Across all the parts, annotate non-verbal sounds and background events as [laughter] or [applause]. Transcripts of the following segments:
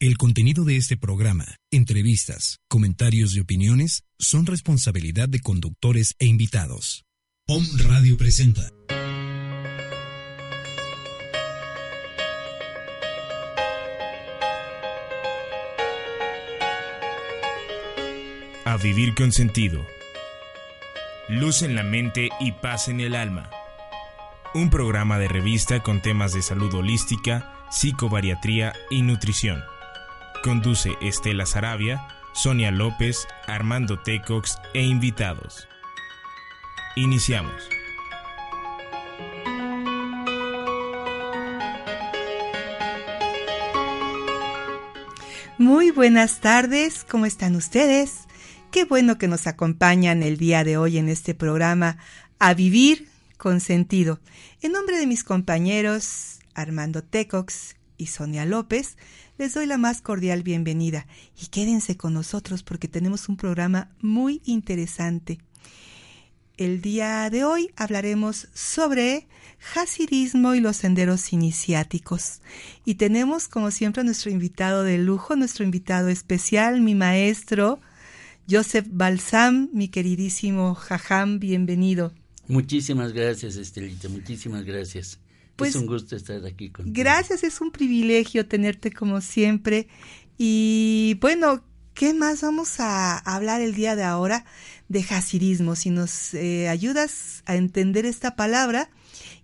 El contenido de este programa, entrevistas, comentarios y opiniones son responsabilidad de conductores e invitados. POM Radio presenta. A vivir con sentido. Luz en la mente y paz en el alma. Un programa de revista con temas de salud holística, psicobariatría y nutrición. Conduce Estela Sarabia, Sonia López, Armando Tecox e invitados. Iniciamos. Muy buenas tardes, ¿cómo están ustedes? Qué bueno que nos acompañan el día de hoy en este programa A Vivir con Sentido. En nombre de mis compañeros Armando Tecox y Sonia López, les doy la más cordial bienvenida y quédense con nosotros porque tenemos un programa muy interesante. El día de hoy hablaremos sobre Hasidismo y los senderos iniciáticos. Y tenemos, como siempre, a nuestro invitado de lujo, nuestro invitado especial, mi maestro, Joseph Balsam, mi queridísimo Jajam, bienvenido. Muchísimas gracias, Estelita, muchísimas gracias. Pues, es un gusto estar aquí contigo. Gracias, es un privilegio tenerte como siempre. Y bueno, ¿qué más vamos a hablar el día de ahora de hasidismo? Si nos eh, ayudas a entender esta palabra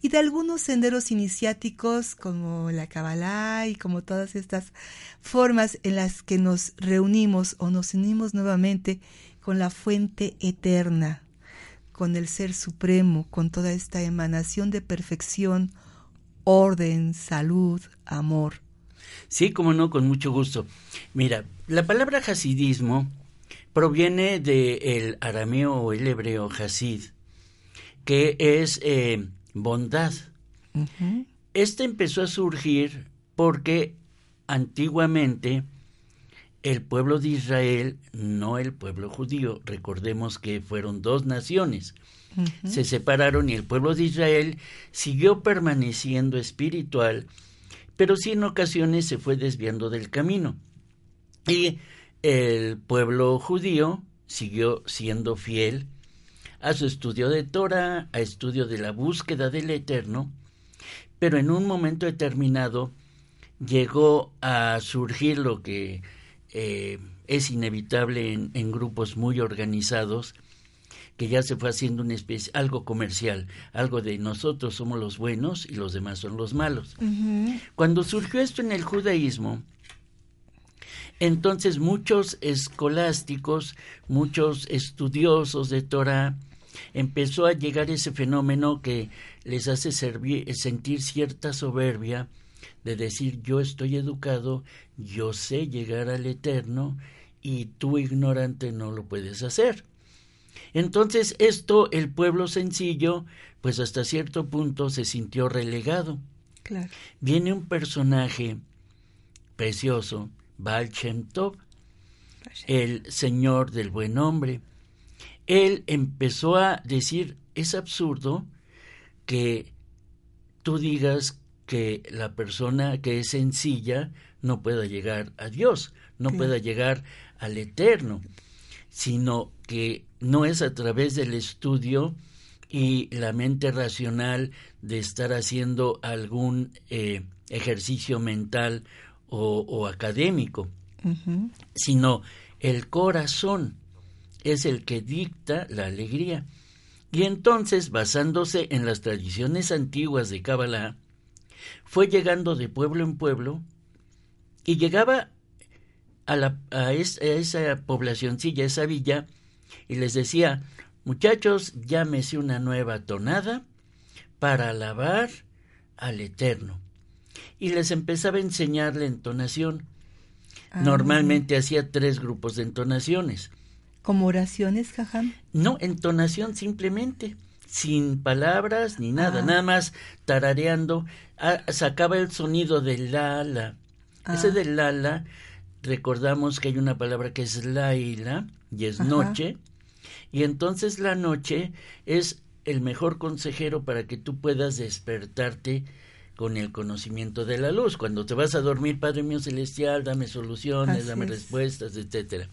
y de algunos senderos iniciáticos como la Kabbalah y como todas estas formas en las que nos reunimos o nos unimos nuevamente con la fuente eterna, con el Ser Supremo, con toda esta emanación de perfección, orden, salud, amor. Sí, como no, con mucho gusto. Mira, la palabra hasidismo proviene del arameo o el hebreo hasid, que es eh, bondad. Este empezó a surgir porque antiguamente el pueblo de Israel, no el pueblo judío, recordemos que fueron dos naciones, se separaron y el pueblo de Israel siguió permaneciendo espiritual, pero sí en ocasiones se fue desviando del camino. Y el pueblo judío siguió siendo fiel a su estudio de Torah, a estudio de la búsqueda del Eterno, pero en un momento determinado llegó a surgir lo que eh, es inevitable en, grupos muy organizados, que ya se fue haciendo una especie, algo comercial, algo de nosotros somos los buenos y los demás son los malos. Cuando surgió esto en el judaísmo, entonces muchos escolásticos, muchos estudiosos de Torah, empezó a llegar ese fenómeno que les hace sentir cierta soberbia de decir yo estoy educado, yo sé llegar al eterno y tú ignorante no lo puedes hacer. Entonces esto el pueblo sencillo, pues hasta cierto punto se sintió relegado. Viene un personaje precioso, Baal Shem Tov, el señor del buen hombre. Él empezó a decir, es absurdo que tú digas que la persona que es sencilla no pueda llegar a Dios, no pueda llegar al eterno, sino que no es a través del estudio y la mente racional de estar haciendo algún eh, ejercicio mental o, académico, sino el corazón es el que dicta la alegría. Y entonces, basándose en las tradiciones antiguas de Kabbalah, fue llegando de pueblo en pueblo y llegaba a, la, a, esa poblacioncilla, esa villa, y les decía, muchachos, llámese una nueva tonada para alabar al Eterno. Y les empezaba a enseñar la entonación. Ah, Normalmente hacía tres grupos de entonaciones. ¿Como oraciones, Jajam? No, entonación simplemente, sin palabras ni nada, ah. nada más tarareando. Ah, sacaba el sonido del la, la. Ese del la, la recordamos que hay una palabra que es laila y es noche, y entonces la noche es el mejor consejero para que tú puedas despertarte con el conocimiento de la luz. Cuando te vas a dormir, Padre mío celestial, dame soluciones, Así dame es. respuestas, etcétera.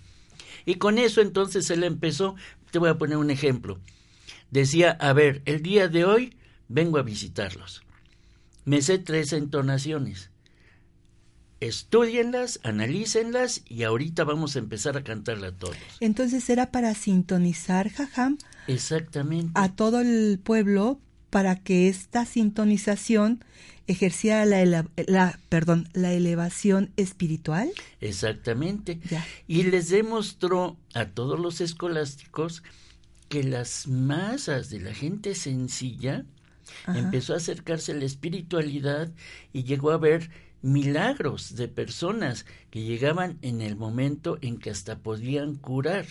Y con eso entonces él empezó, te voy a poner un ejemplo. Decía, a ver, el día de hoy vengo a visitarlos. Me sé tres entonaciones. Estudienlas, analícenlas y ahorita vamos a empezar a cantarla todos. Entonces era para sintonizar, Jajam, Exactamente. a todo el pueblo para que esta sintonización ejerciera la, la, perdón, la elevación espiritual. Exactamente. Ya. Y les demostró a todos los escolásticos que las masas de la gente sencilla Ajá. empezó a acercarse a la espiritualidad y llegó a ver milagros de personas que llegaban en el momento en que hasta podían curar.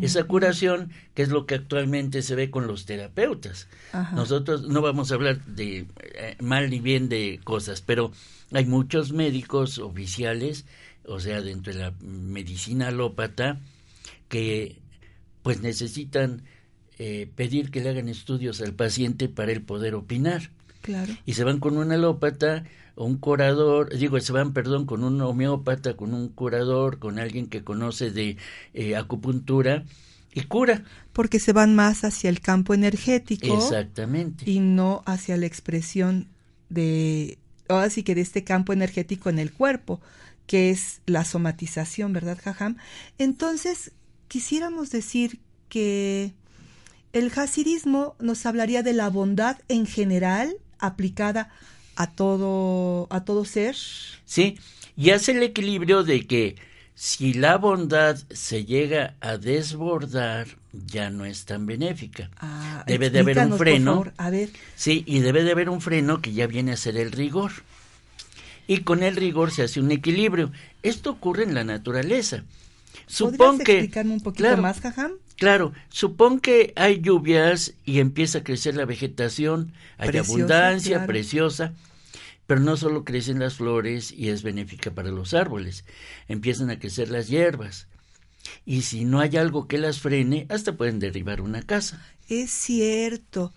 Esa curación, que es lo que actualmente se ve con los terapeutas. Ajá. Nosotros no vamos a hablar de eh, mal ni bien de cosas, pero hay muchos médicos oficiales, o sea, dentro de la medicina alópata, que pues necesitan eh, pedir que le hagan estudios al paciente para él poder opinar. Claro. Y se van con un alópata un curador, digo, se van, perdón, con un homeópata, con un curador, con alguien que conoce de eh, acupuntura y cura. Porque se van más hacia el campo energético Exactamente. y no hacia la expresión de, ahora sí que de este campo energético en el cuerpo, que es la somatización, ¿verdad, Jajam? Entonces, quisiéramos decir que el hasidismo nos hablaría de la bondad en general aplicada a todo, a todo ser. Sí, y hace el equilibrio de que si la bondad se llega a desbordar, ya no es tan benéfica. Ah, Debe de haber un por freno. favor. A ver, Sí, y debe de haber un freno que ya viene a ser el rigor. Y con el rigor se hace un equilibrio. Esto ocurre en la naturaleza. Supón ¿podrías que explicarme un poquito claro, más, Jajam? Claro, supón que hay lluvias y empieza a crecer la vegetación, hay Preciosa, abundancia, claro. preciosa, pero no solo crecen las flores y es benéfica para los árboles, empiezan a crecer las hierbas. Y si no hay algo que las frene, hasta pueden derribar una casa. Es cierto,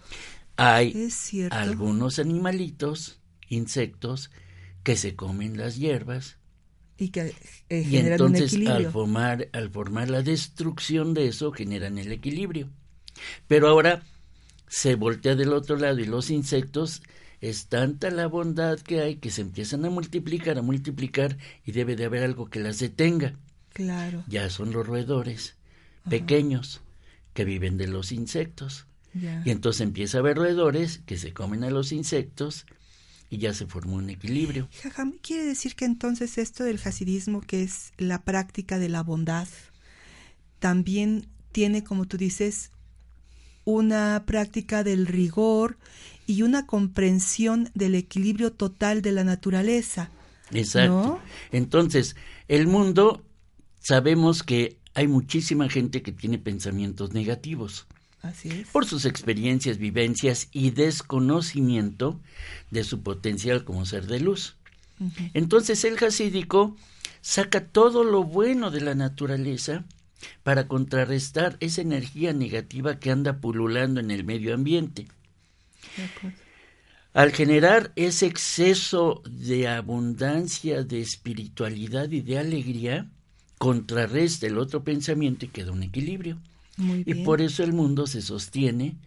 Hay es cierto. algunos animalitos, insectos, que se comen las hierbas y que eh, y generan un entonces equilibrio. al formar, al formar la destrucción de eso generan el equilibrio. Pero ahora se voltea del otro lado y los insectos es tanta la bondad que hay que se empiezan a multiplicar, a multiplicar y debe de haber algo que las detenga. Claro, Ya son los roedores pequeños que viven de los insectos. ya. Y entonces empieza a haber roedores que se comen a los insectos y ya se formó un equilibrio. Jajam, quiere decir que entonces esto del hasidismo, que es la práctica de la bondad, también tiene, como tú dices, una práctica del rigor y una comprensión del equilibrio total de la naturaleza. Exacto. ¿No? Entonces, el mundo, sabemos que hay muchísima gente que tiene pensamientos negativos Así es. por sus experiencias, vivencias y desconocimiento de su potencial como ser de luz. Entonces el hasídico saca todo lo bueno de la naturaleza para contrarrestar esa energía negativa que anda pululando en el medio ambiente. Al generar ese exceso de abundancia, de espiritualidad y de alegría, contrarresta el otro pensamiento y queda un equilibrio. Muy Y por eso el mundo se sostiene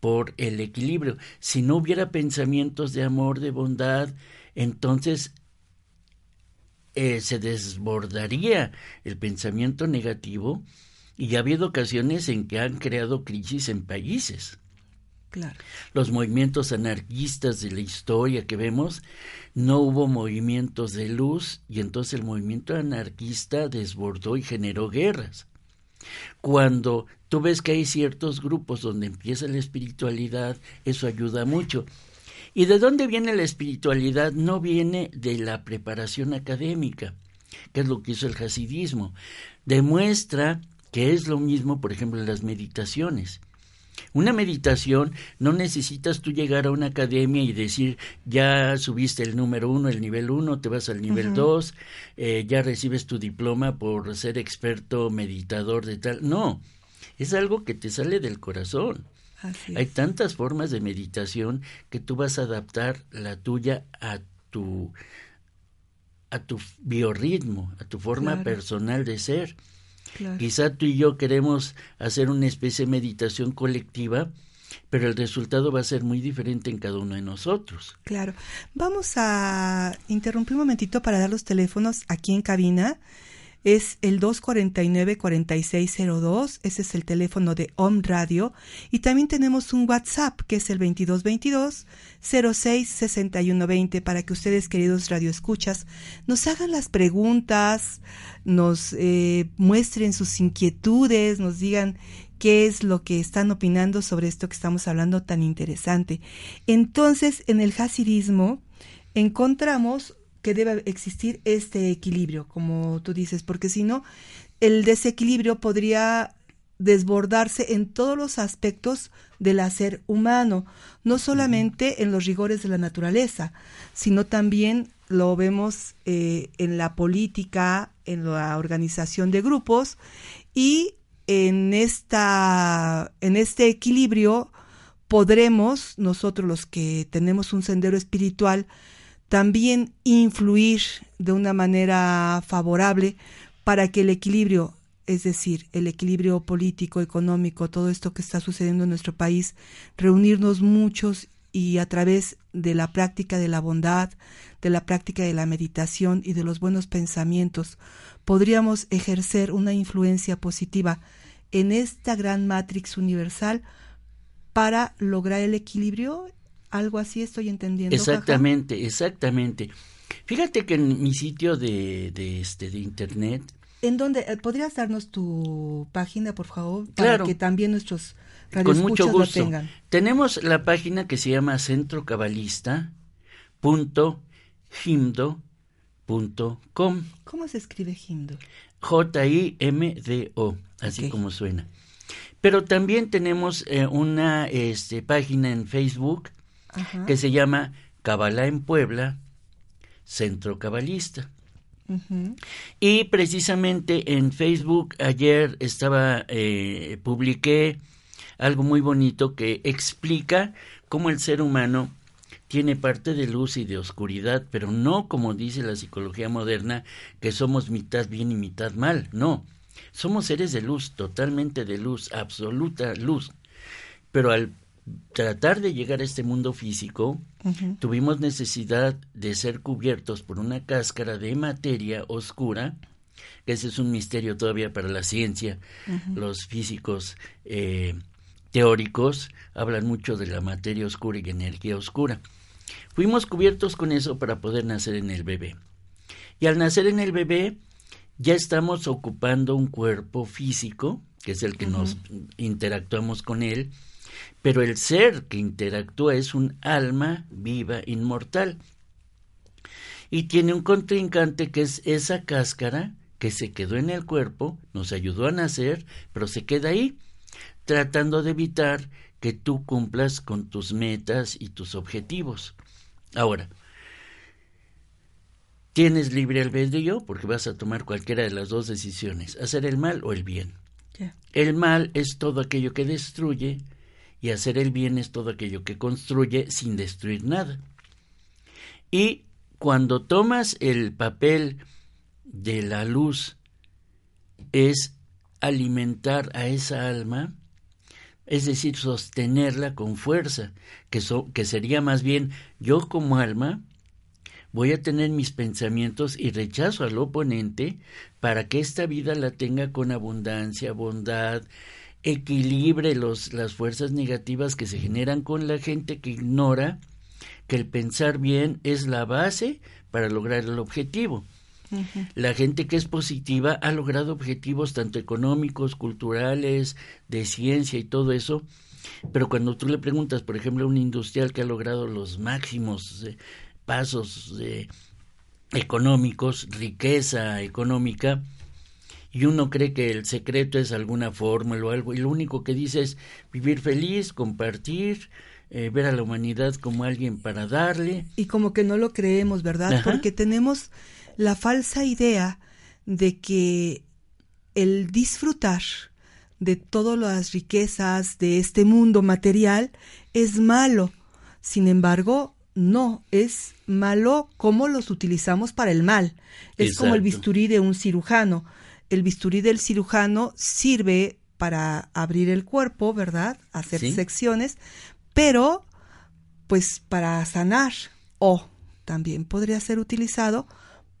por el equilibrio. Si no hubiera pensamientos de amor, de bondad, entonces eh, se desbordaría el pensamiento negativo y ha habido ocasiones en que han creado crisis en países Claro. los movimientos anarquistas de la historia que vemos, no hubo movimientos de luz y entonces el movimiento anarquista desbordó y generó guerras. Cuando tú ves que hay ciertos grupos donde empieza la espiritualidad, eso ayuda mucho. ¿Y de dónde viene la espiritualidad? No viene de la preparación académica, que es lo que hizo el hasidismo. Demuestra que es lo mismo, por ejemplo, en las meditaciones. Una meditación no necesitas tú llegar a una academia y decir ya subiste el número uno, el nivel uno, te vas al nivel dos, eh, ya recibes tu diploma por ser experto meditador de tal. No, es algo que te sale del corazón. Hay tantas formas de meditación que tú vas a adaptar la tuya a tu a tu biorritmo, a tu forma personal de ser. Quizá tú y yo queremos hacer una especie de meditación colectiva, pero el resultado va a ser muy diferente en cada uno de nosotros. Claro. Vamos a interrumpir un momentito para dar los teléfonos aquí en cabina es el 249-4602, ese es el teléfono de Om Radio, y también tenemos un WhatsApp que es el 2222-066120 para que ustedes, queridos radioescuchas, nos hagan las preguntas, nos eh, muestren sus inquietudes, nos digan qué es lo que están opinando sobre esto que estamos hablando tan interesante. Entonces, en el hasidismo encontramos que debe existir este equilibrio, como tú dices, porque si no, el desequilibrio podría desbordarse en todos los aspectos del hacer humano, no solamente en los rigores de la naturaleza, sino también lo vemos eh, en la política, en la organización de grupos y en esta en este equilibrio podremos nosotros los que tenemos un sendero espiritual también influir de una manera favorable para que el equilibrio, es decir, el equilibrio político, económico, todo esto que está sucediendo en nuestro país, reunirnos muchos y a través de la práctica de la bondad, de la práctica de la meditación y de los buenos pensamientos, podríamos ejercer una influencia positiva en esta gran matrix universal para lograr el equilibrio algo así estoy entendiendo. Exactamente, exactamente. Fíjate que en mi sitio de, de, este, de internet... ¿En dónde? Eh, ¿Podrías darnos tu página, por favor? Para que también nuestros Con mucho gusto. tengan. Tenemos la página que se llama centrocabalista.himdo.com. ¿Cómo se escribe Himdo? J-I-M-D-O, así como suena. Pero también tenemos eh, una este, página en Facebook que se llama Cabalá en Puebla, Centro Cabalista. Y precisamente en Facebook ayer estaba, eh, publiqué algo muy bonito que explica cómo el ser humano tiene parte de luz y de oscuridad, pero no como dice la psicología moderna, que somos mitad bien y mitad mal, no. Somos seres de luz, totalmente de luz, absoluta luz. Pero al tratar de llegar a este mundo físico, tuvimos necesidad de ser cubiertos por una cáscara de materia oscura, que ese es un misterio todavía para la ciencia. Los físicos eh, teóricos hablan mucho de la materia oscura y energía oscura. Fuimos cubiertos con eso para poder nacer en el bebé. Y al nacer en el bebé, ya estamos ocupando un cuerpo físico, que es el que nos interactuamos con él, pero el ser que interactúa es un alma viva, inmortal. Y tiene un contrincante que es esa cáscara que se quedó en el cuerpo, nos ayudó a nacer, pero se queda ahí, tratando de evitar que tú cumplas con tus metas y tus objetivos. Ahora, tienes libre albedrío porque vas a tomar cualquiera de las dos decisiones, hacer el mal o el bien. El mal es todo aquello que destruye, y hacer el bien es todo aquello que construye sin destruir nada. Y cuando tomas el papel de la luz es alimentar a esa alma, es decir, sostenerla con fuerza, que, que sería más bien yo como alma voy a tener mis pensamientos y rechazo al oponente para que esta vida la tenga con abundancia, bondad, equilibre los, las fuerzas negativas que se generan con la gente que ignora que el pensar bien es la base para lograr el objetivo. La gente que es positiva ha logrado objetivos tanto económicos, culturales, de ciencia y todo eso, pero cuando tú le preguntas, por ejemplo, a un industrial que ha logrado los máximos eh, pasos eh, económicos, riqueza económica, y uno cree que el secreto es alguna fórmula o algo, y lo único que dice es vivir feliz, compartir, eh, ver a la humanidad como alguien para darle. Y como que no lo creemos, ¿verdad? Porque tenemos la falsa idea de que el disfrutar de todas las riquezas de este mundo material es malo. Sin embargo, no, es malo como los utilizamos para el mal. Es como el bisturí de un cirujano. El bisturí del cirujano sirve para abrir el cuerpo, ¿verdad? Hacer secciones, pero pues para sanar o también podría ser utilizado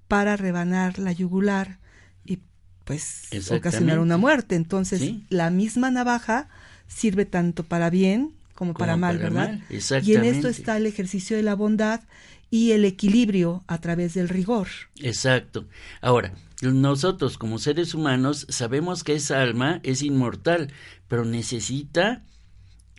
para rebanar la yugular y pues ocasionar una muerte. Entonces, la misma navaja sirve tanto para bien como, para mal, ¿verdad? Y en esto está el ejercicio de la bondad y el equilibrio a través del rigor. Exacto. Ahora, nosotros como seres humanos sabemos que esa alma es inmortal, pero necesita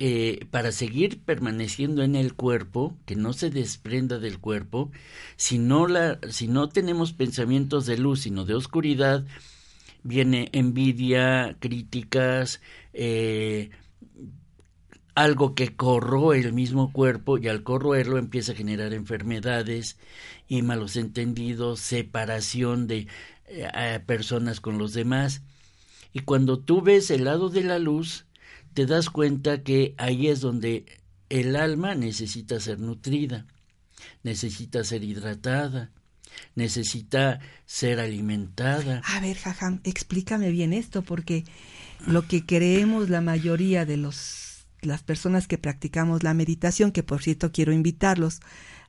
eh, para seguir permaneciendo en el cuerpo, que no se desprenda del cuerpo, si no, la, si no tenemos pensamientos de luz, sino de oscuridad, viene envidia, críticas, eh, algo que corroe el mismo cuerpo y al corroerlo empieza a generar enfermedades y malos entendidos, separación de eh, personas con los demás. Y cuando tú ves el lado de la luz, te das cuenta que ahí es donde el alma necesita ser nutrida, necesita ser hidratada, necesita ser alimentada. A ver, Jajam, explícame bien esto, porque lo que creemos la mayoría de los las personas que practicamos la meditación, que por cierto quiero invitarlos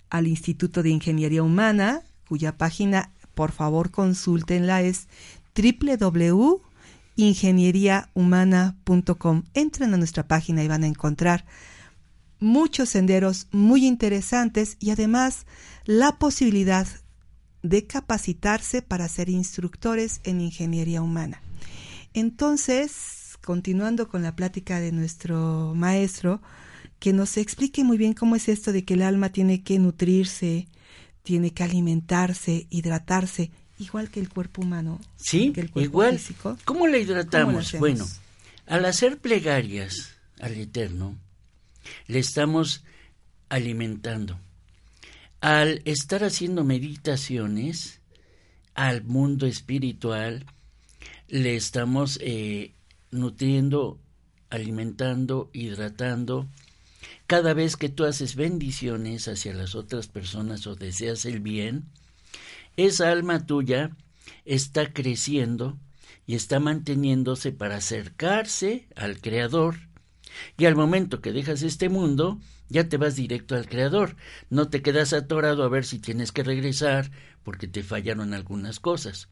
al Instituto de Ingeniería Humana, cuya página por favor consúltenla es www.ingenieriahumana.com. Entren a nuestra página y van a encontrar muchos senderos muy interesantes y además la posibilidad de capacitarse para ser instructores en ingeniería humana. Entonces, continuando con la plática de nuestro maestro, que nos explique muy bien cómo es esto de que el alma tiene que nutrirse, tiene que alimentarse, hidratarse, igual que el cuerpo humano. Sí, igual. ¿Cómo le hidratamos? bueno, al hacer plegarias al Eterno, le estamos alimentando. Al estar haciendo meditaciones al mundo espiritual, le estamos eh, nutriendo, alimentando, hidratando, cada vez que tú haces bendiciones hacia las otras personas o deseas el bien, esa alma tuya está creciendo y está manteniéndose para acercarse al Creador. Y al momento que dejas este mundo, ya te vas directo al Creador. No te quedas atorado a ver si tienes que regresar porque te fallaron algunas cosas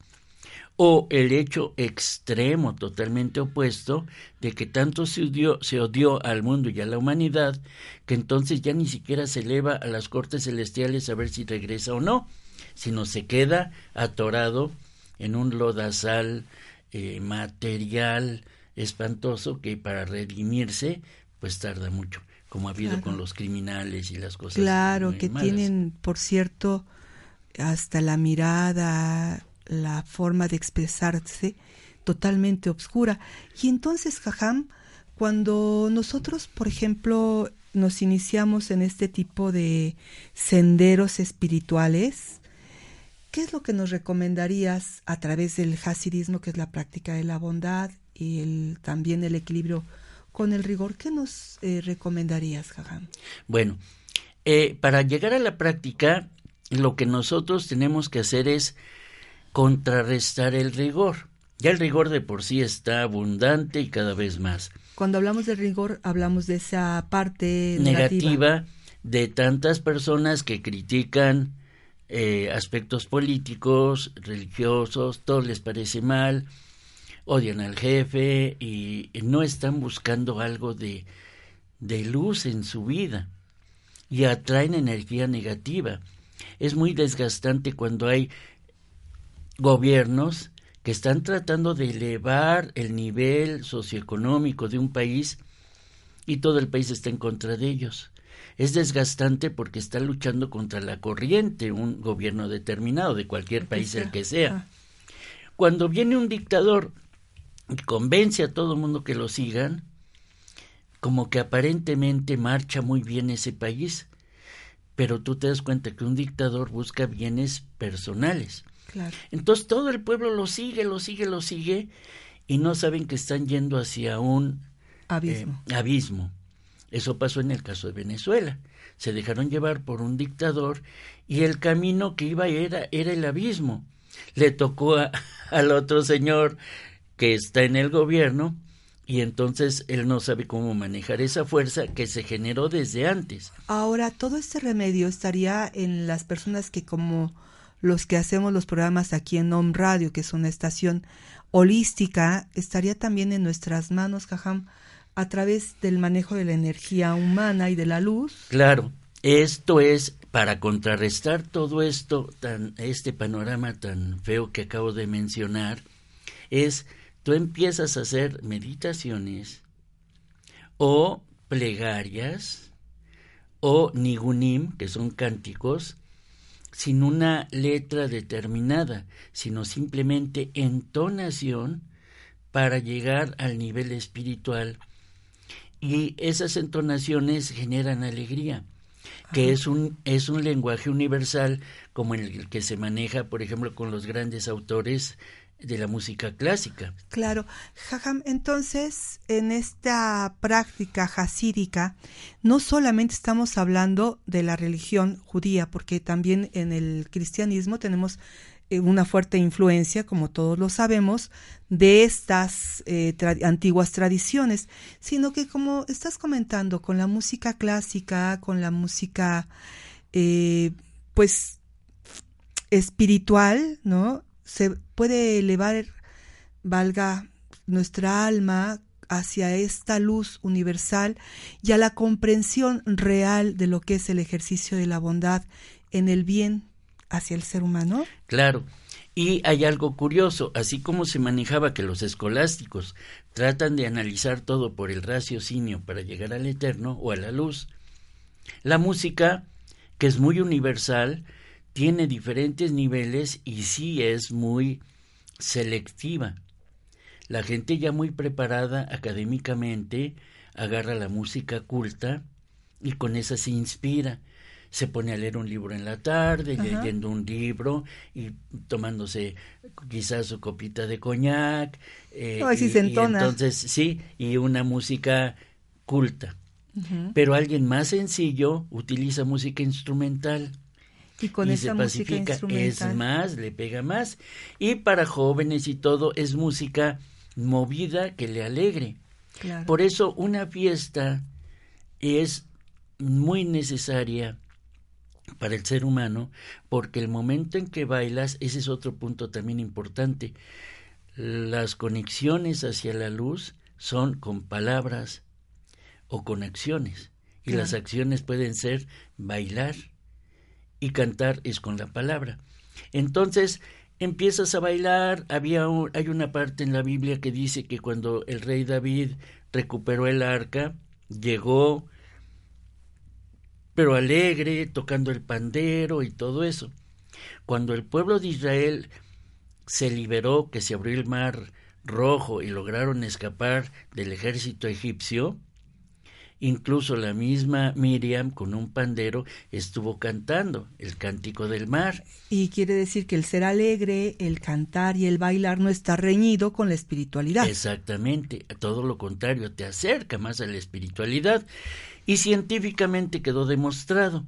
o el hecho extremo totalmente opuesto de que tanto se odió, se odió al mundo y a la humanidad que entonces ya ni siquiera se eleva a las cortes celestiales a ver si regresa o no, sino se queda atorado en un lodazal eh, material espantoso que para redimirse pues tarda mucho como ha habido con los criminales y las cosas claro que tienen por cierto hasta la mirada la forma de expresarse totalmente obscura. Y entonces, Jajam, cuando nosotros, por ejemplo, nos iniciamos en este tipo de senderos espirituales, ¿qué es lo que nos recomendarías a través del hasidismo, que es la práctica de la bondad y el, también el equilibrio con el rigor? ¿Qué nos eh, recomendarías, Jajam? Bueno, eh, para llegar a la práctica, lo que nosotros tenemos que hacer es contrarrestar el rigor. Ya el rigor de por sí está abundante y cada vez más. Cuando hablamos de rigor, hablamos de esa parte negativa, de tantas personas que critican eh, aspectos políticos, religiosos, todo les parece mal, odian al jefe y no están buscando algo de, de luz en su vida y atraen energía negativa. Es muy desgastante cuando hay gobiernos que están tratando de elevar el nivel socioeconómico de un país y todo el país está en contra de ellos. Es desgastante porque está luchando contra la corriente un gobierno determinado de cualquier país el que sea. Cuando viene un dictador y convence a todo el mundo que lo sigan, como que aparentemente marcha muy bien ese país, pero tú te das cuenta que un dictador busca bienes personales entonces todo el pueblo lo sigue, lo sigue, lo sigue y no saben que están yendo hacia un abismo. Eh, abismo. Eso pasó en el caso de Venezuela. Se dejaron llevar por un dictador y el camino que iba era, era el abismo. Le tocó [laughs] al otro señor que está en el gobierno y entonces él no sabe cómo manejar esa fuerza que se generó desde antes. Ahora, todo este remedio estaría en las personas que como los que hacemos los programas aquí en Home Radio, que es una estación holística, estaría también en nuestras manos, Jajam, a través del manejo de la energía humana y de la luz. Claro, esto es para contrarrestar todo esto, este panorama tan feo que acabo de mencionar, es tú empiezas a hacer meditaciones o plegarias o nigunim, que son cánticos, sin una letra determinada, sino simplemente entonación para llegar al nivel espiritual. Y esas entonaciones generan alegría, que es un, es un lenguaje universal como el que se maneja, por ejemplo, con los grandes autores de la música clásica. Claro, Jajam, entonces en esta práctica hasídica no solamente estamos hablando de la religión judía, porque también en el cristianismo tenemos eh, una fuerte influencia, como todos lo sabemos, de estas eh, antiguas tradiciones, sino que como estás comentando, con la música clásica, con la música, eh, pues, espiritual, ¿no? Se puede elevar, valga nuestra alma hacia esta luz universal y a la comprensión real de lo que es el ejercicio de la bondad en el bien hacia el ser humano? Claro. Y hay algo curioso, así como se manejaba que los escolásticos tratan de analizar todo por el raciocinio para llegar al eterno o a la luz, la música, que es muy universal, tiene diferentes niveles y sí es muy selectiva. La gente ya muy preparada académicamente agarra la música culta y con esa se inspira. Se pone a leer un libro en la tarde, leyendo un libro y tomándose quizás su copita de coñac. Eh, se entona. entonces, sí, y una música culta. Pero alguien más sencillo utiliza música instrumental y con esa música es más, le pega más. Y para jóvenes y todo es música movida que le alegre. Por eso una fiesta es muy necesaria para el ser humano, porque el momento en que bailas, ese es otro punto también importante, las conexiones hacia la luz son con palabras o con acciones, y las acciones pueden ser bailar, y cantar es con la palabra. Entonces empiezas a bailar, había hay una parte en la Biblia que dice que cuando el rey David recuperó el arca, llegó pero alegre, tocando el pandero y todo eso. Cuando el pueblo de Israel se liberó, que se abrió el mar rojo y lograron escapar del ejército egipcio, Incluso la misma Miriam con un pandero estuvo cantando el cántico del mar. Y quiere decir que el ser alegre, el cantar y el bailar no está reñido con la espiritualidad. Exactamente, todo lo contrario, te acerca más a la espiritualidad. Y científicamente quedó demostrado.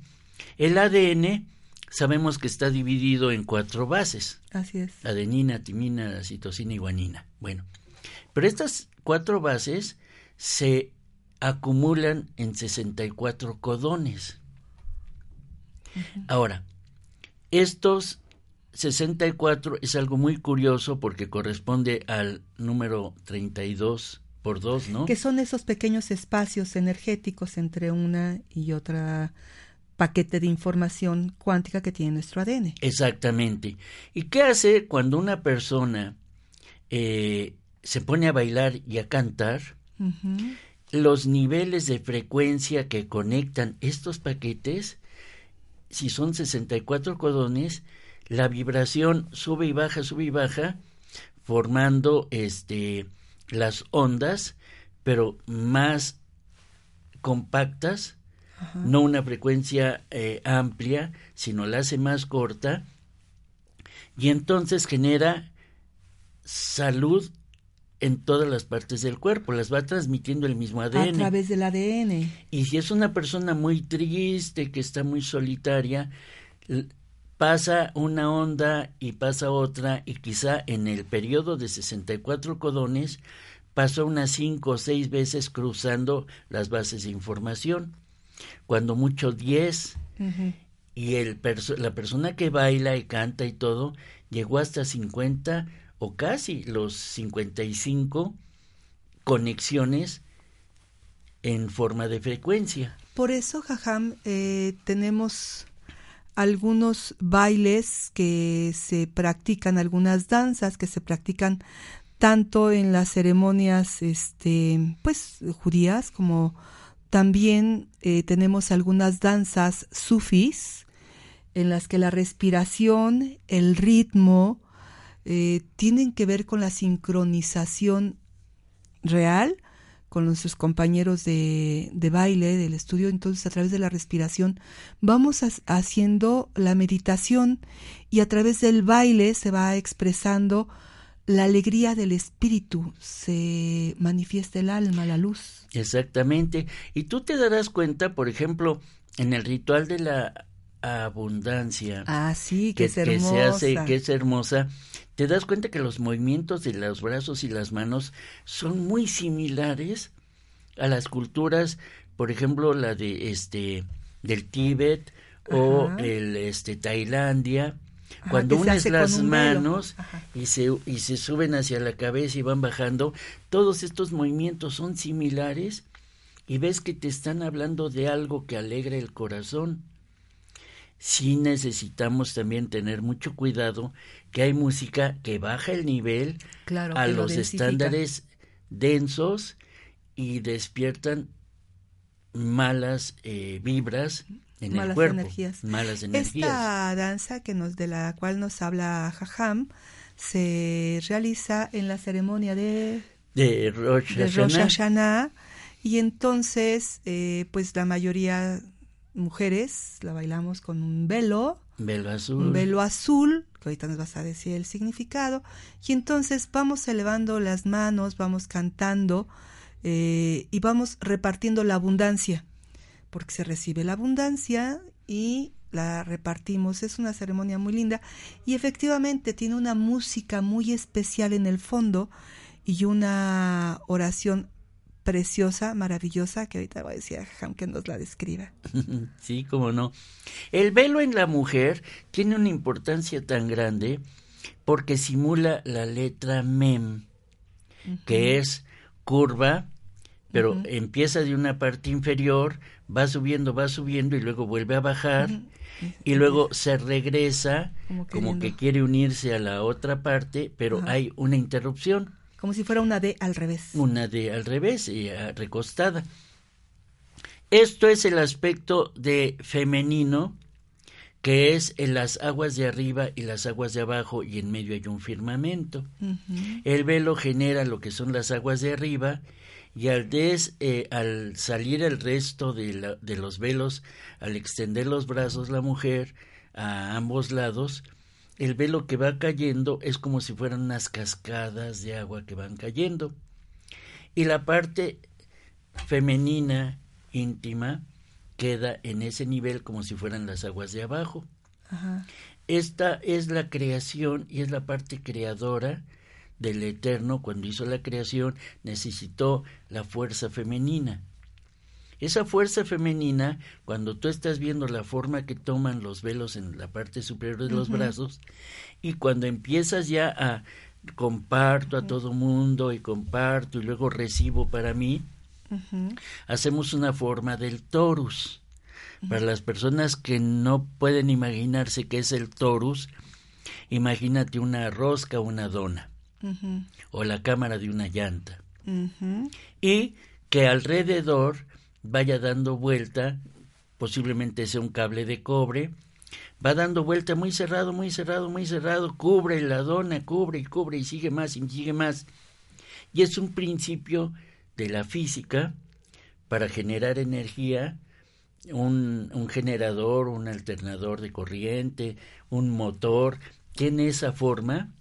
El ADN sabemos que está dividido en cuatro bases. Así es. Adenina, timina, citosina y guanina. Bueno, pero estas cuatro bases se acumulan en 64 codones. Ahora, estos 64 es algo muy curioso porque corresponde al número 32 por 2, ¿no? Que son esos pequeños espacios energéticos entre una y otra paquete de información cuántica que tiene nuestro ADN. Exactamente. ¿Y qué hace cuando una persona eh, se pone a bailar y a cantar? Los niveles de frecuencia que conectan estos paquetes, si son 64 codones, la vibración sube y baja, sube y baja, formando este las ondas, pero más compactas, no una frecuencia eh, amplia, sino la hace más corta, y entonces genera salud en todas las partes del cuerpo, las va transmitiendo el mismo ADN. A través del ADN. Y si es una persona muy triste, que está muy solitaria, pasa una onda y pasa otra y quizá en el periodo de 64 codones pasó unas cinco o seis veces cruzando las bases de información. Cuando mucho 10 y el la persona que baila y canta y todo llegó hasta 50 o casi los 55 conexiones en forma de frecuencia. Por eso, Jajam, eh, tenemos algunos bailes que se practican, algunas danzas que se practican tanto en las ceremonias este pues judías como también eh, tenemos algunas danzas sufis en las que la respiración, el ritmo, eh, tienen que ver con la sincronización real con nuestros compañeros de, de, baile del estudio, entonces a través de la respiración vamos haciendo la meditación y a través del baile se va expresando la alegría del espíritu, se manifiesta el alma, la luz. Exactamente. Y tú te darás cuenta, por ejemplo, en el ritual de la abundancia. Ah, sí, que, es hermosa. Que se hace, que es hermosa. Te das cuenta que los movimientos de los brazos y las manos son muy similares a las culturas, por ejemplo, la de este del Tíbet o el este Tailandia. Cuando unes las manos y se, y se suben hacia la cabeza y van bajando, todos estos movimientos son similares y ves que te están hablando de algo que alegra el corazón sí necesitamos también tener mucho cuidado que hay música que baja el nivel a los estándares densos y despiertan malas eh, vibras en malas el cuerpo, energías. malas energías. Esta danza que nos de la cual nos habla Jajam se realiza en la ceremonia de de Rosh Hashanah, y entonces eh, pues la mayoría mujeres la bailamos con un velo. Velo azul. Un velo azul, que ahorita nos vas a decir el significado. Y entonces vamos elevando las manos, vamos cantando eh, y vamos repartiendo la abundancia, porque se recibe la abundancia y la repartimos. Es una ceremonia muy linda y efectivamente tiene una música muy especial en el fondo y una oración preciosa, maravillosa, que ahorita voy a decir a que nos la describa. [laughs] Sí, cómo no. El velo en la mujer tiene una importancia tan grande porque simula la letra mem, que es curva, pero empieza de una parte inferior, va subiendo, va subiendo y luego vuelve a bajar y luego se regresa como, que quiere unirse a la otra parte, pero hay una interrupción. Como si fuera una D al revés. Una D al revés y ah, recostada. Esto es el aspecto de femenino, que es en las aguas de arriba y las aguas de abajo y en medio hay un firmamento. El velo genera lo que son las aguas de arriba y al, des, eh, al salir el resto de, de los velos, al extender los brazos la mujer a ambos lados, el velo que va cayendo es como si fueran unas cascadas de agua que van cayendo. Y la parte femenina íntima queda en ese nivel como si fueran las aguas de abajo. Esta es la creación y es la parte creadora del Eterno. Cuando hizo la creación necesitó la fuerza femenina. Esa fuerza femenina, cuando tú estás viendo la forma que toman los velos en la parte superior de los brazos, y cuando empiezas ya a comparto a todo mundo y comparto y luego recibo para mí, hacemos una forma del torus. Para las personas que no pueden imaginarse qué es el torus, imagínate una rosca o una dona, o la cámara de una llanta. Y que alrededor vaya dando vuelta, posiblemente sea un cable de cobre, va dando vuelta muy cerrado, muy cerrado, muy cerrado, cubre la dona, cubre y cubre y sigue más y sigue más. Y es un principio de la física para generar energía, un, un generador, un alternador de corriente, un motor, tiene esa forma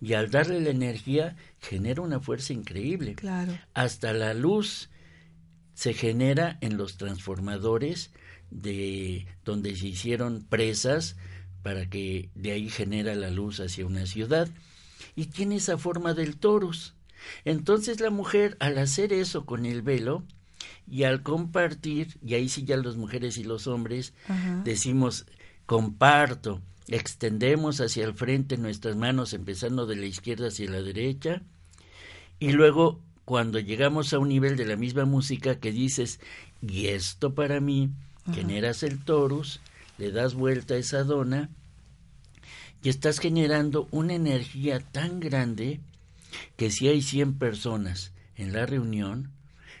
y al darle la energía genera una fuerza increíble. Claro. Hasta la luz se genera en los transformadores de donde se hicieron presas para que de ahí genera la luz hacia una ciudad y tiene esa forma del torus. Entonces la mujer al hacer eso con el velo y al compartir, y ahí sí ya las mujeres y los hombres decimos comparto, extendemos hacia el frente nuestras manos empezando de la izquierda hacia la derecha y luego cuando llegamos a un nivel de la misma música que dices y esto para mí generas el torus le das vuelta a esa dona y estás generando una energía tan grande que si hay 100 personas en la reunión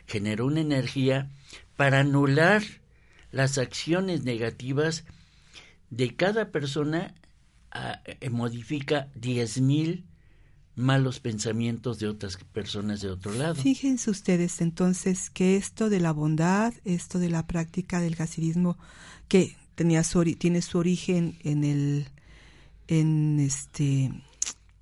generó una energía para anular las acciones negativas de cada persona ah, eh, modifica diez mil malos pensamientos de otras personas de otro lado. Fíjense ustedes entonces que esto de la bondad, esto de la práctica del hasirismo, que tenía su, tiene su origen en el en este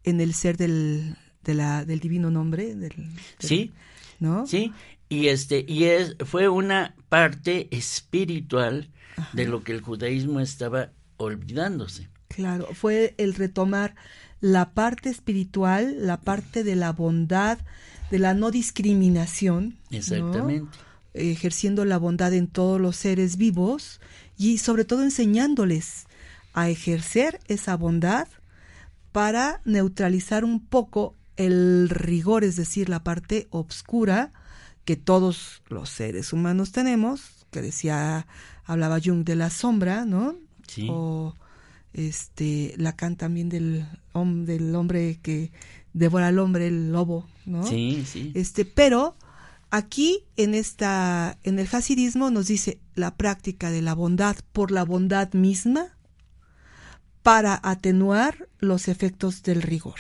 en el ser del de la, del divino nombre del, sí no sí y este y es fue una parte espiritual de lo que el judaísmo estaba olvidándose. Claro, fue el retomar la parte espiritual, la parte de la bondad, de la no discriminación. Exactamente. Ejerciendo la bondad en todos los seres vivos y sobre todo enseñándoles a ejercer esa bondad para neutralizar un poco el rigor, es decir, la parte obscura que todos los seres humanos tenemos, que decía hablaba Jung de la sombra, ¿no? Sí. O este Lacan también del, del hombre que devora al hombre, el lobo, ¿no? Sí, sí. Este, pero aquí en esta en el hasidismo nos dice la práctica de la bondad por la bondad misma para atenuar los efectos del rigor.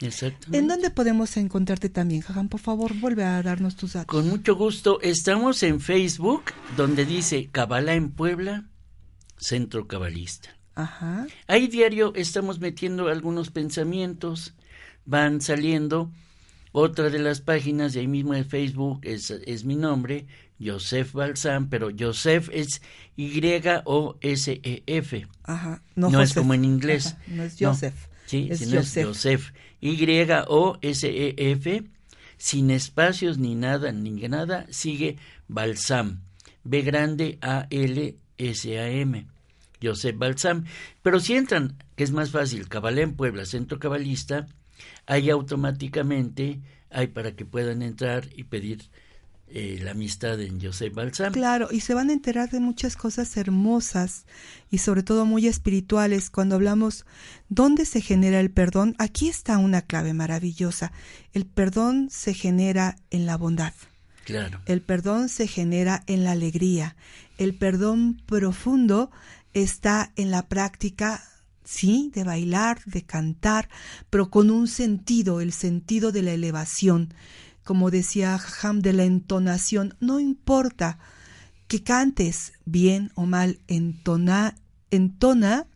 Exacto. ¿En dónde podemos encontrarte también, Jajan? Por favor, vuelve a darnos tus datos. Con mucho gusto. Estamos en Facebook, donde dice Cabala en Puebla, Centro Cabalista. Ajá. Ahí diario estamos metiendo algunos pensamientos, van saliendo. Otra de las páginas de ahí mismo de Facebook es, es mi nombre, Joseph Balsam, pero Joseph es Y-O-S-E-F. Ajá. No, es como en inglés. no es Joseph. sí, es sino Joseph. es Joseph. Y-O-S-E-F, sin espacios ni nada, ni nada, sigue Balsam. B grande A-L-S-A-M. Joseph Balsam. Pero si entran, que es más fácil, Cabalé en Puebla, Centro Cabalista, ahí automáticamente hay para que puedan entrar y pedir eh, la amistad en Joseph Balsam. Claro, y se van a enterar de muchas cosas hermosas y sobre todo muy espirituales. Cuando hablamos dónde se genera el perdón, aquí está una clave maravillosa. El perdón se genera en la bondad. Claro. El perdón se genera en la alegría. El perdón profundo está en la práctica sí, de bailar, de cantar, pero con un sentido, el sentido de la elevación como decía Ham, de la entonación. No importa que cantes bien o mal, entona, entona,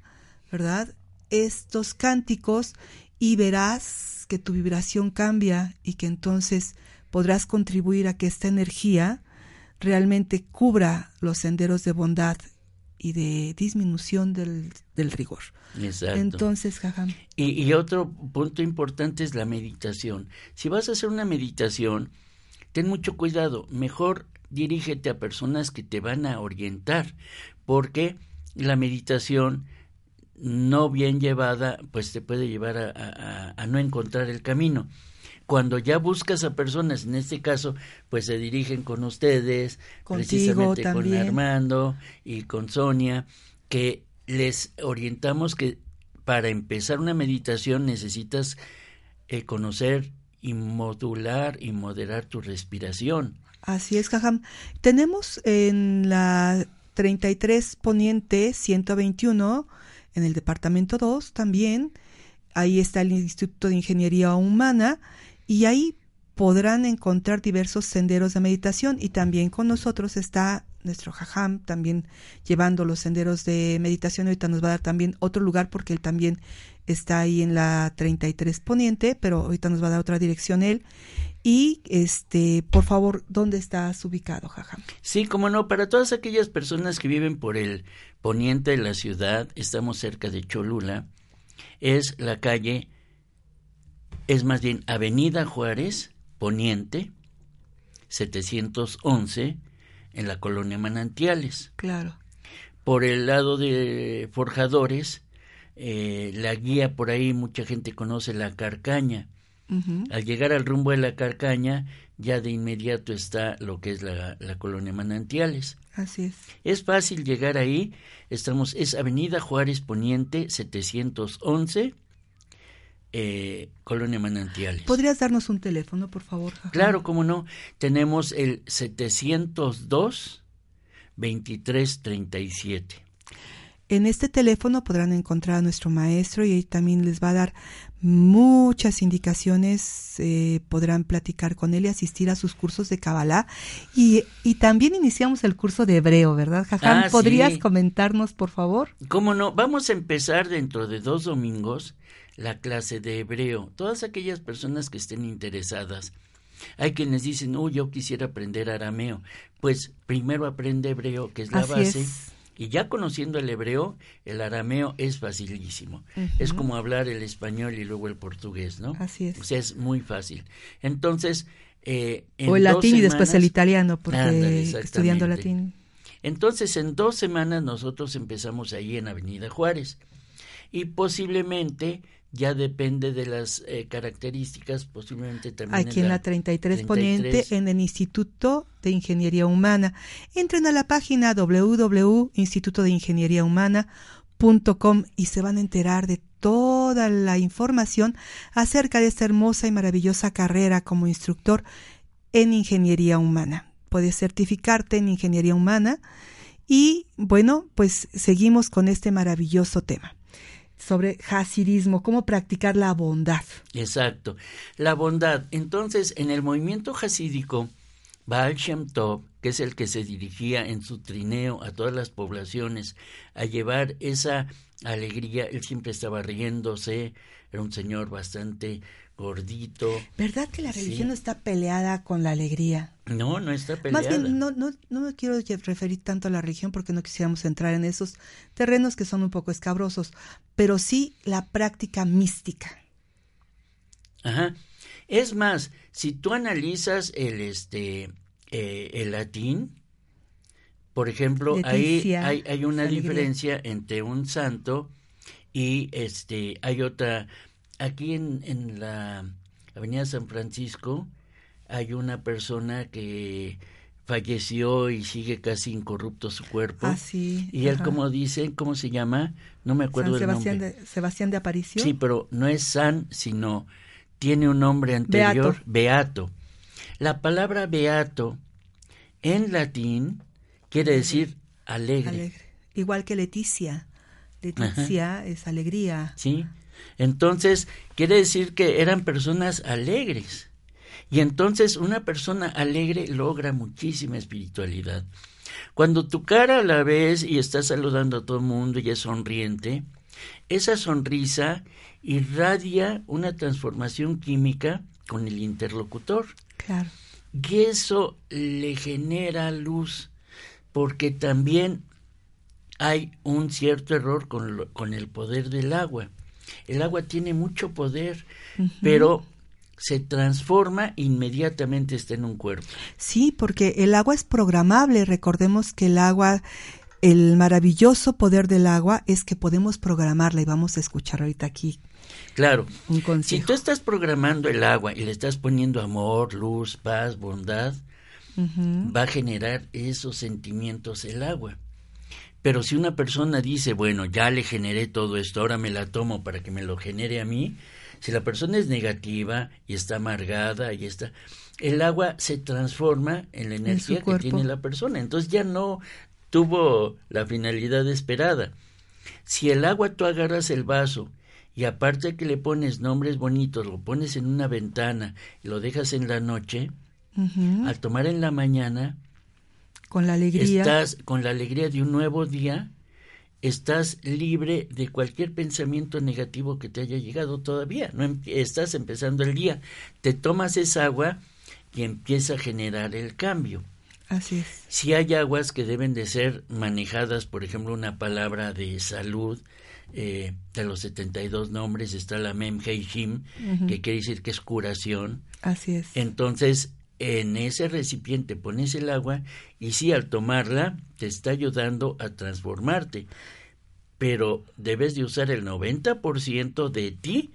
¿verdad? Estos cánticos y verás que tu vibración cambia y que entonces podrás contribuir a que esta energía realmente cubra los senderos de bondad y de disminución del, del rigor. Exacto. Entonces, jajam. Y, y, otro punto importante es la meditación. Si vas a hacer una meditación, ten mucho cuidado. Mejor dirígete a personas que te van a orientar, porque la meditación no bien llevada, pues te puede llevar a, a, a no encontrar el camino cuando ya buscas a personas, en este caso, pues se dirigen con ustedes, Contigo precisamente también. con Armando y con Sonia, que les orientamos que para empezar una meditación necesitas eh, conocer y modular y moderar tu respiración. Así es, Jajam. Tenemos en la 33 Poniente 121, en el departamento 2 también, ahí está el Instituto de Ingeniería Humana, y ahí podrán encontrar diversos senderos de meditación y también con nosotros está nuestro jajam, también llevando los senderos de meditación. Ahorita nos va a dar también otro lugar porque él también está ahí en la 33 Poniente, pero ahorita nos va a dar otra dirección él. Y, este, por favor, ¿dónde estás ubicado, jajam? Sí, como no, para todas aquellas personas que viven por el poniente de la ciudad, estamos cerca de Cholula, es la calle, es más bien Avenida Juárez, Poniente, 711, en la colonia Manantiales. Claro. Por el lado de Forjadores, eh, la guía por ahí, mucha gente conoce la Carcaña. Al llegar al rumbo de la Carcaña, ya de inmediato está lo que es la, la, colonia Manantiales. Así es. Es fácil llegar ahí. Estamos, es Avenida Juárez Poniente 711, eh, Colonia Manantiales. ¿Podrías darnos un teléfono, por favor? Claro, cómo no. Tenemos el 702 2337. En este teléfono podrán encontrar a nuestro maestro y ahí también les va a dar muchas indicaciones, eh, podrán platicar con él y asistir a sus cursos de Kabbalah. Y, y también iniciamos el curso de hebreo, ¿verdad, Jajam? Ah, ¿Podrías sí. comentarnos, por favor? ¿Cómo no? Vamos a empezar dentro de dos domingos la clase de hebreo. Todas aquellas personas que estén interesadas. Hay quienes dicen, uy, yo quisiera aprender arameo. Pues primero aprende hebreo, que es la Así base. es. Y ya conociendo el hebreo, el arameo es facilísimo. Es como hablar el español y luego el portugués, ¿no? Así es. O sea, es muy fácil. Entonces, eh, en O el latín y después el italiano, porque Ándale, estudiando latín. Entonces, en dos semanas nosotros empezamos ahí en Avenida Juárez. Y posiblemente, ya depende de las eh, características, posiblemente también Aquí en la 33 Poniente, 33. en el Instituto de Ingeniería Humana. Entren a la página www.institutodeingenieríahumana.com y se van a enterar de toda la información acerca de esta hermosa y maravillosa carrera como instructor en Ingeniería Humana. Puedes certificarte en Ingeniería Humana y bueno, pues seguimos con este maravilloso tema sobre hasidismo, cómo practicar la bondad. Exacto. La bondad. Entonces, en el movimiento hasídico, Baal Shem Tov, que es el que se dirigía en su trineo a todas las poblaciones a llevar esa alegría, él siempre estaba riéndose, era un señor bastante gordito. ¿Verdad que la Sí. religión no está peleada con la alegría? No, no está peleada. Más bien, no, no, no me quiero referir tanto a la religión porque no quisiéramos entrar en esos terrenos que son un poco escabrosos, pero sí la práctica mística. Ajá. Es más, si tú analizas el este eh, el latín, por ejemplo, ahí hay, hay una diferencia entre un santo y este hay otra aquí en, en la Avenida San Francisco hay una persona que falleció y sigue casi incorrupto su cuerpo. Ah, sí. Y él, ajá. como dice, ¿cómo se llama? No me acuerdo San el Sebastián nombre. de, Sebastián de Aparicio. Sí, pero no es san, sino tiene un nombre anterior, Beato. beato. La palabra beato en latín quiere decir alegre, Alegre. Igual que Leticia. Leticia es alegría. ¿sí? Entonces, quiere decir que eran personas alegres. Y entonces una persona alegre logra muchísima espiritualidad. Cuando tu cara la ves y estás saludando a todo el mundo y es sonriente, esa sonrisa irradia una transformación química con el interlocutor. Claro. Y eso le genera luz, porque también hay un cierto error con, lo- con el poder del agua. El agua tiene mucho poder, pero se transforma inmediatamente está en un cuerpo. Sí, porque el agua es programable. Recordemos que el agua, el maravilloso poder del agua es que podemos programarla y vamos a escuchar ahorita aquí Claro, un si tú estás programando el agua y le estás poniendo amor, luz, paz, bondad, va a generar esos sentimientos el agua. Pero si una persona dice, bueno, ya le generé todo esto, ahora me la tomo para que me lo genere a mí, si la persona es negativa y está amargada y está, el agua se transforma en la energía que tiene la persona. Entonces ya no tuvo la finalidad esperada. Si el agua tú agarras el vaso y aparte que le pones nombres bonitos, lo pones en una ventana y lo dejas en la noche, al tomar en la mañana Con la alegría. Estás con la alegría de un nuevo día, estás libre de cualquier pensamiento negativo que te haya llegado todavía. No em, estás empezando el día, te tomas esa agua y empieza a generar el cambio. Así es. Si hay aguas que deben de ser manejadas, por ejemplo, una palabra de salud, eh, de los 72 nombres está la Mem Hei Shim, que quiere decir que es curación. Así es. Entonces, en ese recipiente pones el agua y sí, al tomarla te está ayudando a transformarte, pero debes de usar el 90% de ti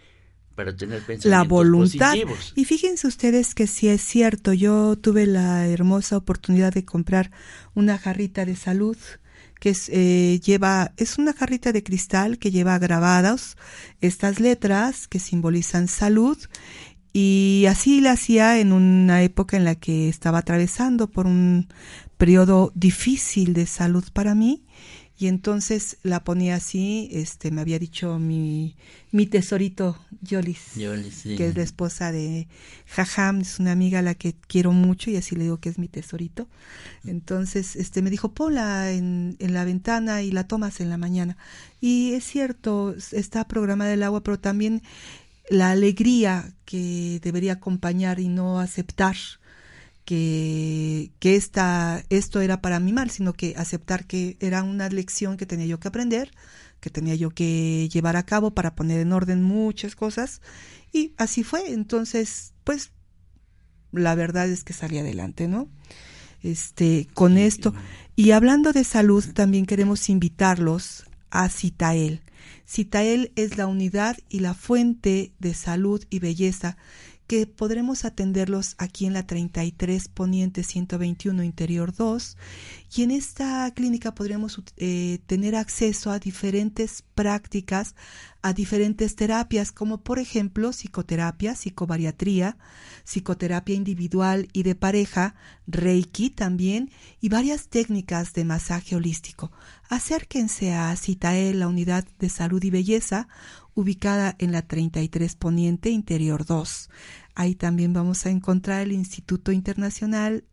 para tener pensamientos la voluntad. positivos. Y fíjense ustedes que sí es cierto, yo tuve la hermosa oportunidad de comprar una jarrita de salud que es, eh, lleva, es una jarrita de cristal que lleva grabadas estas letras que simbolizan salud y así la hacía en una época en la que estaba atravesando por un periodo difícil de salud para mí y entonces la ponía así, este me había dicho mi, mi tesorito Yolis, que es la esposa de Jajam, es una amiga a la que quiero mucho y así le digo que es mi tesorito. Entonces, este me dijo, ponla en, en la ventana y la tomas en la mañana. Y es cierto, está programada el agua, pero también la alegría que debería acompañar y no aceptar que, que esta, esto era para mi mal, sino que aceptar que era una lección que tenía yo que aprender, que tenía yo que llevar a cabo para poner en orden muchas cosas. Y así fue. Entonces, pues, la verdad es que salí adelante, ¿no? Este, con esto. Y hablando de salud, también queremos invitarlos a Citael. Citael es la unidad y la fuente de salud y belleza podremos atenderlos aquí en la 33 Poniente 121 Interior 2 y en esta clínica podremos eh, tener acceso a diferentes prácticas, a diferentes terapias como por ejemplo psicoterapia, psicobariatría, psicoterapia individual y de pareja, reiki también y varias técnicas de masaje holístico. Acérquense a Citael, la unidad de salud y belleza, ubicada en la 33 Poniente Interior 2. Ahí también vamos a encontrar el Instituto Internacional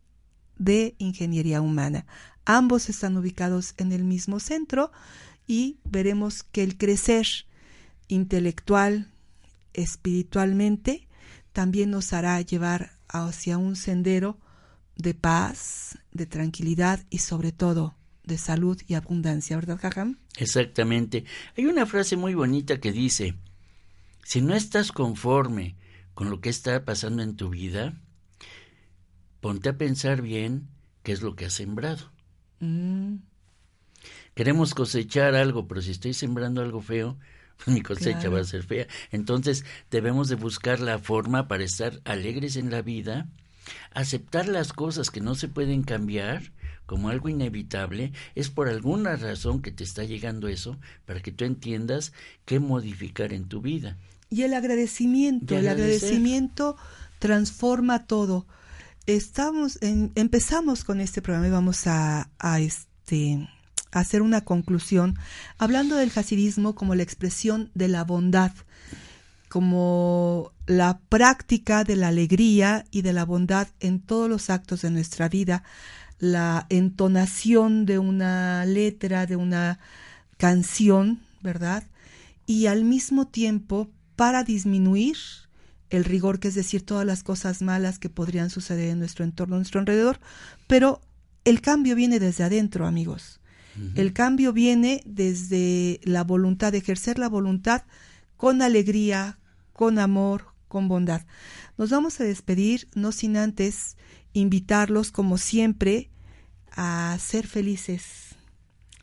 de Ingeniería Humana. Ambos están ubicados en el mismo centro y veremos que el crecer intelectual, espiritualmente, también nos hará llevar hacia un sendero de paz, de tranquilidad y sobre todo de salud y abundancia, ¿verdad, Jajam? Exactamente. Hay una frase muy bonita que dice, si no estás conforme con lo que está pasando en tu vida, ponte a pensar bien qué es lo que has sembrado. Mm. Queremos cosechar algo, pero si estoy sembrando algo feo, pues [laughs] mi cosecha va a ser fea. Entonces debemos de buscar la forma para estar alegres en la vida, aceptar las cosas que no se pueden cambiar como algo inevitable, es por alguna razón que te está llegando eso, para que tú entiendas qué modificar en tu vida. Y el agradecimiento, el agradecimiento transforma todo. Estamos empezamos con este programa y vamos a, a este hacer una conclusión hablando del hasidismo como la expresión de la bondad, como la práctica de la alegría y de la bondad en todos los actos de nuestra vida, la entonación de una letra, de una canción, ¿verdad? Y al mismo tiempo para disminuir el rigor, que es decir, todas las cosas malas que podrían suceder en nuestro entorno, en nuestro alrededor, pero el cambio viene desde adentro, amigos. El cambio viene desde la voluntad, de ejercer la voluntad con alegría, con amor, con bondad. Nos vamos a despedir, no sin antes invitarlos, como siempre, a ser felices,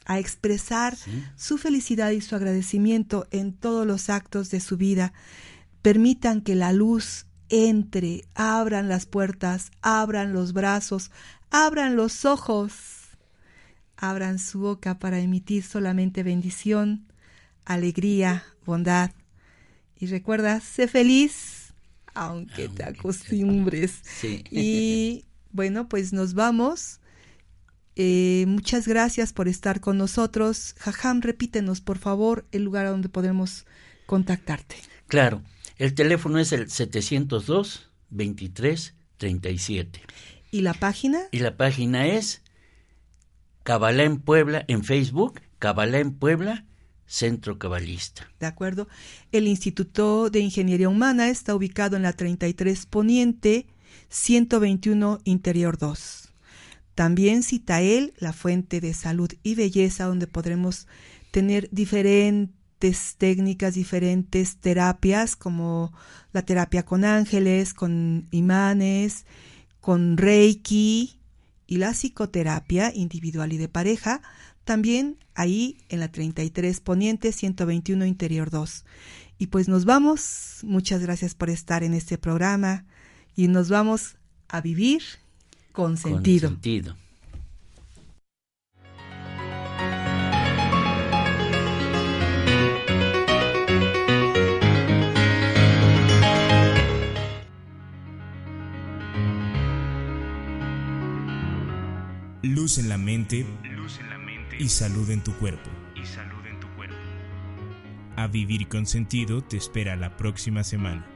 a expresar su felicidad y su agradecimiento en todos los actos de su vida. Permitan que la luz entre, abran las puertas, abran los brazos, abran los ojos, abran su boca para emitir solamente bendición, alegría, bondad. Y recuerda, sé feliz, aunque te acostumbres. [laughs] Y bueno, pues nos vamos eh, muchas gracias por estar con nosotros. Jajam, repítenos, por favor, el lugar a donde podemos contactarte. Claro, el teléfono es el 702 23 37. ¿Y la página? Y la página es Cabalá en Puebla en Facebook, Cabalá en Puebla, Centro Cabalista. De acuerdo. El Instituto de Ingeniería Humana está ubicado en la 33 Poniente, 121 Interior 2. También Citael, la fuente de salud y belleza, donde podremos tener diferentes técnicas, diferentes terapias, como la terapia con ángeles, con imanes, con reiki y la psicoterapia individual y de pareja, también ahí en la 33 Poniente 121 Interior 2. Y pues nos vamos, muchas gracias por estar en este programa y nos vamos a vivir con sentido. Con sentido. Luz en la mente y salud en tu cuerpo. Y salud en tu cuerpo. A vivir con sentido te espera la próxima semana.